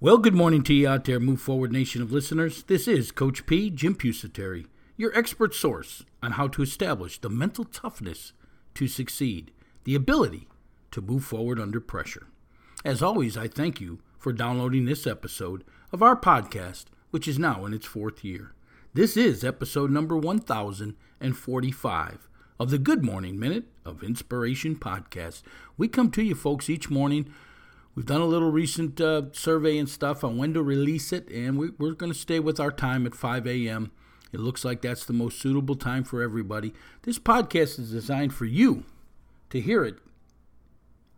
Well, good morning to you out there, Move Forward Nation of listeners. This is Coach P, Jim Pusateri, your expert source on how to establish the mental toughness to succeed, the ability to move forward under pressure. As always, I thank you for downloading this episode of our podcast, which is now in its fourth year. This is episode number 1045 of the Good Morning Minute of Inspiration podcast. We come to you, folks, each morning We've done a little recent uh, survey and stuff on when to release it, and we, are going to stay with our time at 5 a.m. It looks like that's the most suitable time for everybody. This podcast is designed for you to hear it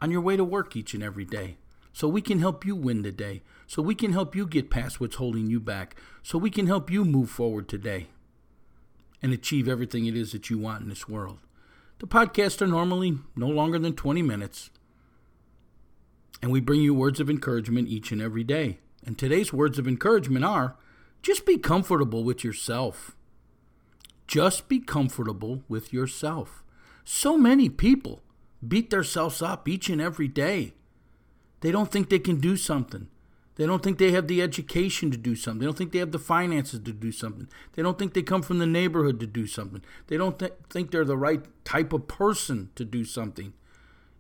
on your way to work each and every day. So we can help you win the day. So we can help you get past what's holding you back. So we can help you move forward today and achieve everything it is that you want in this world. The podcasts are normally no longer than 20 minutes. And we bring you words of encouragement each and every day. And today's words of encouragement are just be comfortable with yourself. Just be comfortable with yourself. So many people beat themselves up each and every day. They don't think they can do something. They don't think they have the education to do something. They don't think they have the finances to do something. They don't think they come from the neighborhood to do something. They don't th- think they're the right type of person to do something.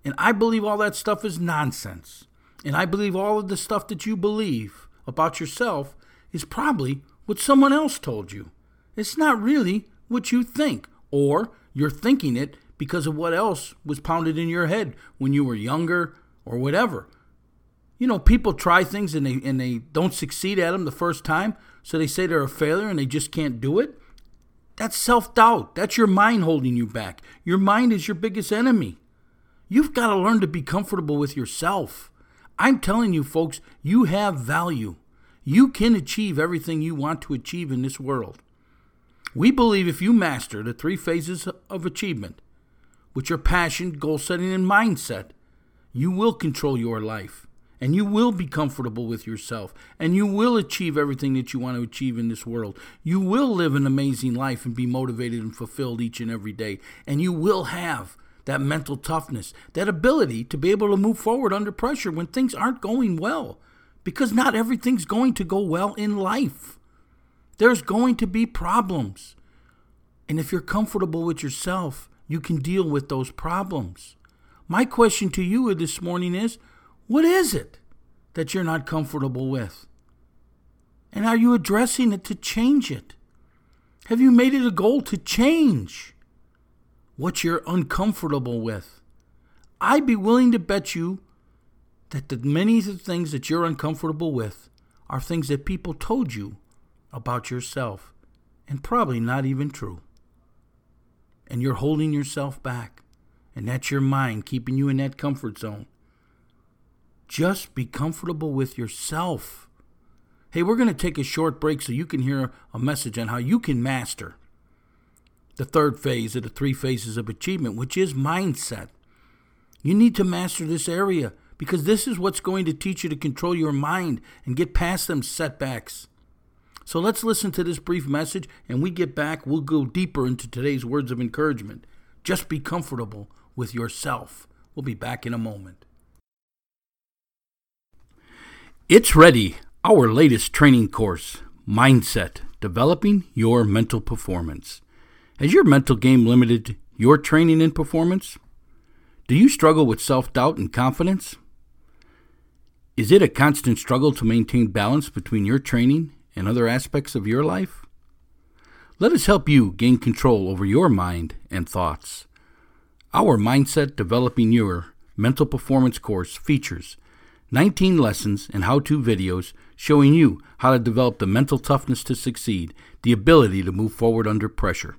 And I believe all that stuff is nonsense. And I believe all of the stuff that you believe about yourself is probably what someone else told you. It's not really what you think, or you're thinking it because of what else was pounded in your head when you were younger or whatever. You know, people try things and they and they don't succeed at them the first time, so they say they're a failure and they just can't do it. That's self-doubt. That's your mind holding you back. Your mind is your biggest enemy. You've got to learn to be comfortable with yourself. I'm telling you, folks, you have value. You can achieve everything you want to achieve in this world. We believe if you master the three phases of achievement, which are passion, goal setting, and mindset, you will control your life and you will be comfortable with yourself and you will achieve everything that you want to achieve in this world. You will live an amazing life and be motivated and fulfilled each and every day. And you will have that mental toughness, that ability to be able to move forward under pressure when things aren't going well. Because not everything's going to go well in life. There's going to be problems. And if you're comfortable with yourself, you can deal with those problems. My question to you this morning is what is it that you're not comfortable with? And are you addressing it to change it? Have you made it a goal to change? What you're uncomfortable with. I'd be willing to bet you that the many of the things that you're uncomfortable with are things that people told you about yourself and probably not even true. And you're holding yourself back, and that's your mind keeping you in that comfort zone. Just be comfortable with yourself. Hey, we're going to take a short break so you can hear a message on how you can master the third phase of the three phases of achievement, which is mindset. You need to master this area because this is what's going to teach you to control your mind and get past them setbacks. So let's listen to this brief message and we get back. We'll go deeper into today's words of encouragement. Just be comfortable with yourself. We'll be back in a moment. It's ready, our latest training course, Mindset Developing Your Mental Performance. Has your mental game limited your training and performance? Do you struggle with self doubt and confidence? Is it a constant struggle to maintain balance between your training and other aspects of your life? Let us help you gain control over your mind and thoughts. Our Mindset Developing Your Mental Performance course features 19 lessons and how to videos showing you how to develop the mental toughness to succeed, the ability to move forward under pressure.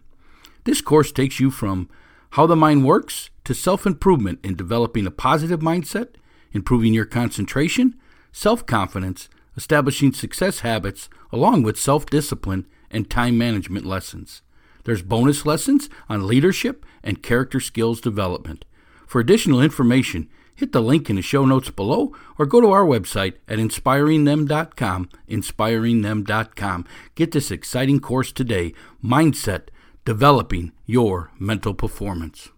This course takes you from how the mind works to self improvement in developing a positive mindset, improving your concentration, self confidence, establishing success habits, along with self discipline and time management lessons. There's bonus lessons on leadership and character skills development. For additional information, hit the link in the show notes below or go to our website at inspiringthem.com, inspiringthem.com. Get this exciting course today, Mindset Developing Your Mental Performance.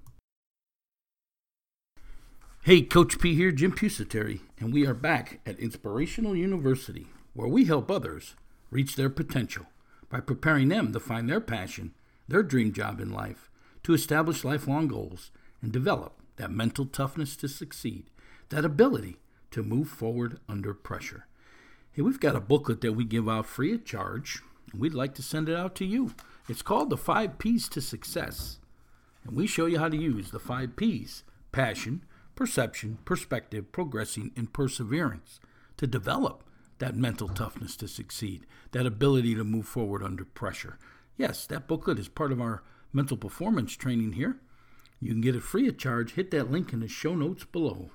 Hey, Coach P here, Jim Pusateri, and we are back at Inspirational University, where we help others reach their potential by preparing them to find their passion, their dream job in life, to establish lifelong goals, and develop that mental toughness to succeed, that ability to move forward under pressure. Hey, we've got a booklet that we give out free of charge, and we'd like to send it out to you. It's called The Five P's to Success, and we show you how to use the five P's passion, perception, perspective, progressing, and perseverance to develop that mental toughness to succeed, that ability to move forward under pressure. Yes, that booklet is part of our mental performance training here. You can get it free of charge. Hit that link in the show notes below.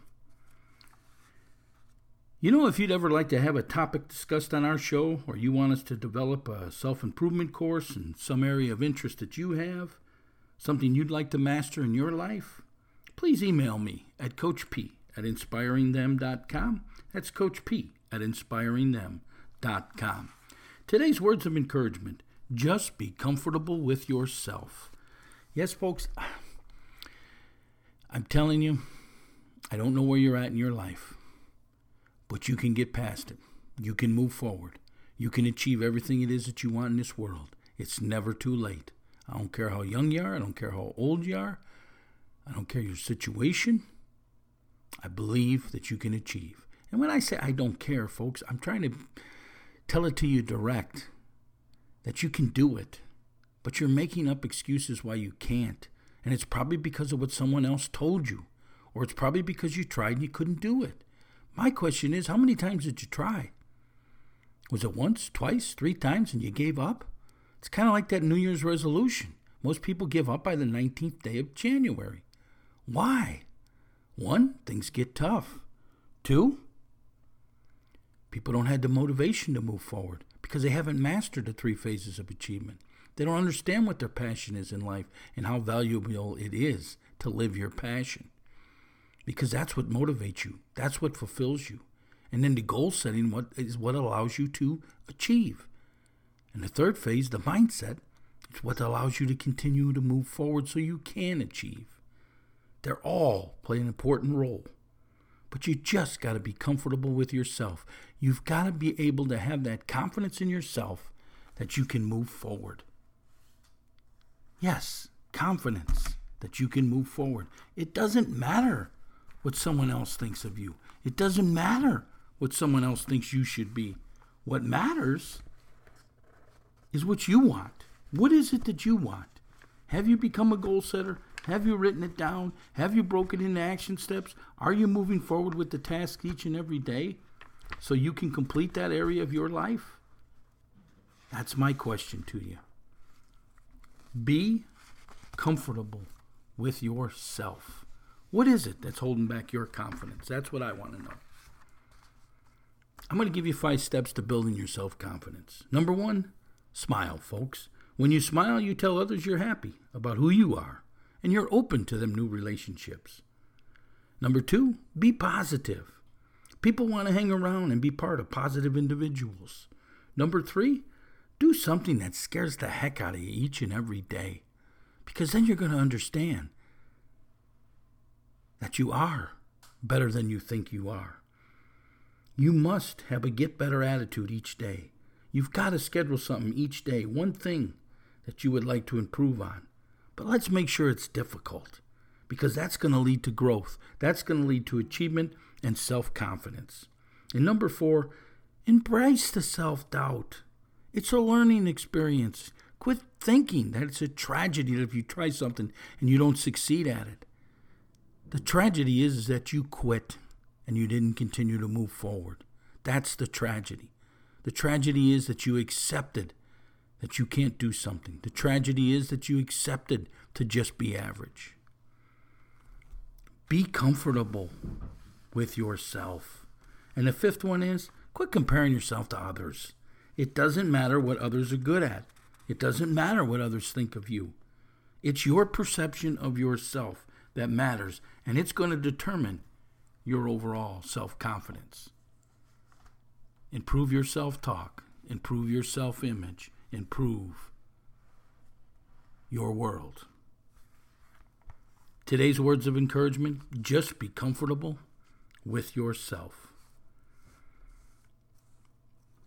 You know, if you'd ever like to have a topic discussed on our show, or you want us to develop a self improvement course in some area of interest that you have, something you'd like to master in your life, please email me at coachp at inspiringthem.com. That's Coach P at inspiringthem.com. Today's words of encouragement just be comfortable with yourself. Yes, folks, I'm telling you, I don't know where you're at in your life, but you can get past it. You can move forward. You can achieve everything it is that you want in this world. It's never too late. I don't care how young you are, I don't care how old you are. I don't care your situation. I believe that you can achieve. And when I say I don't care, folks, I'm trying to tell it to you direct that you can do it. But you're making up excuses why you can't. And it's probably because of what someone else told you. Or it's probably because you tried and you couldn't do it. My question is how many times did you try? Was it once, twice, three times, and you gave up? It's kind of like that New Year's resolution. Most people give up by the 19th day of January. Why? One, things get tough. Two, people don't have the motivation to move forward because they haven't mastered the three phases of achievement. They don't understand what their passion is in life and how valuable it is to live your passion. Because that's what motivates you. That's what fulfills you. And then the goal setting what is what allows you to achieve. And the third phase, the mindset, is what allows you to continue to move forward so you can achieve. They're all play an important role. But you just got to be comfortable with yourself. You've got to be able to have that confidence in yourself that you can move forward. Yes, confidence that you can move forward. It doesn't matter what someone else thinks of you, it doesn't matter what someone else thinks you should be. What matters is what you want. What is it that you want? Have you become a goal setter? Have you written it down? Have you broken into action steps? Are you moving forward with the task each and every day so you can complete that area of your life? That's my question to you. Be comfortable with yourself. What is it that's holding back your confidence? That's what I want to know. I'm going to give you five steps to building your self confidence. Number one, smile, folks. When you smile, you tell others you're happy about who you are and you're open to them new relationships. Number two, be positive. People want to hang around and be part of positive individuals. Number three, Do something that scares the heck out of you each and every day. Because then you're going to understand that you are better than you think you are. You must have a get better attitude each day. You've got to schedule something each day, one thing that you would like to improve on. But let's make sure it's difficult because that's going to lead to growth. That's going to lead to achievement and self confidence. And number four, embrace the self doubt. It's a learning experience. Quit thinking that it's a tragedy that if you try something and you don't succeed at it. The tragedy is, is that you quit and you didn't continue to move forward. That's the tragedy. The tragedy is that you accepted that you can't do something. The tragedy is that you accepted to just be average. Be comfortable with yourself. And the fifth one is quit comparing yourself to others. It doesn't matter what others are good at, it doesn't matter what others think of you. It's your perception of yourself that matters, and it's going to determine your overall self confidence. Improve your self talk, improve your self image, improve your world. Today's words of encouragement just be comfortable with yourself.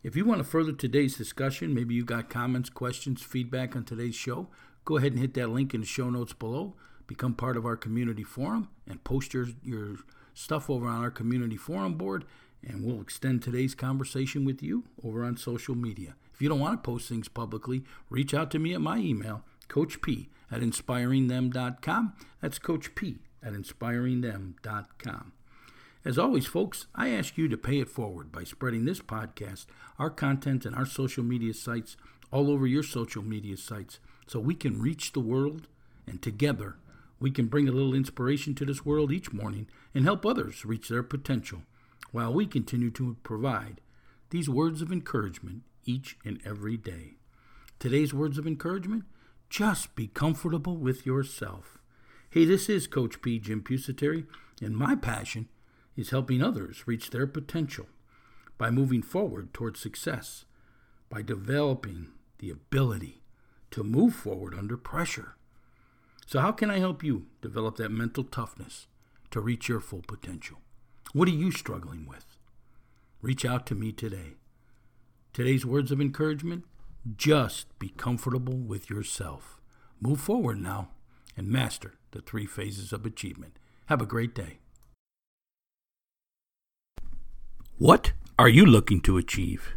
If you want to further today's discussion, maybe you got comments, questions, feedback on today's show, go ahead and hit that link in the show notes below. Become part of our community forum and post your, your stuff over on our community forum board, and we'll extend today's conversation with you over on social media. If you don't want to post things publicly, reach out to me at my email, Coach P at inspiringthem.com. That's Coach P at inspiringthem.com. As always, folks, I ask you to pay it forward by spreading this podcast, our content, and our social media sites all over your social media sites so we can reach the world and together we can bring a little inspiration to this world each morning and help others reach their potential while we continue to provide these words of encouragement each and every day. Today's words of encouragement just be comfortable with yourself. Hey, this is Coach P. Jim Pusateri, and my passion is helping others reach their potential by moving forward towards success, by developing the ability to move forward under pressure. So, how can I help you develop that mental toughness to reach your full potential? What are you struggling with? Reach out to me today. Today's words of encouragement just be comfortable with yourself. Move forward now and master the three phases of achievement. Have a great day. What are you looking to achieve?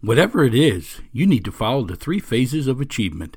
Whatever it is, you need to follow the three phases of achievement.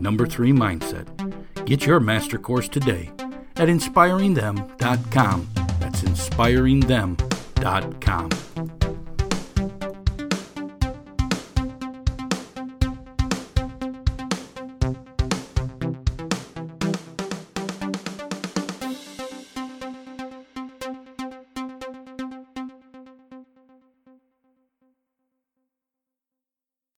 Number three, mindset. Get your master course today at inspiringthem.com. That's inspiringthem.com.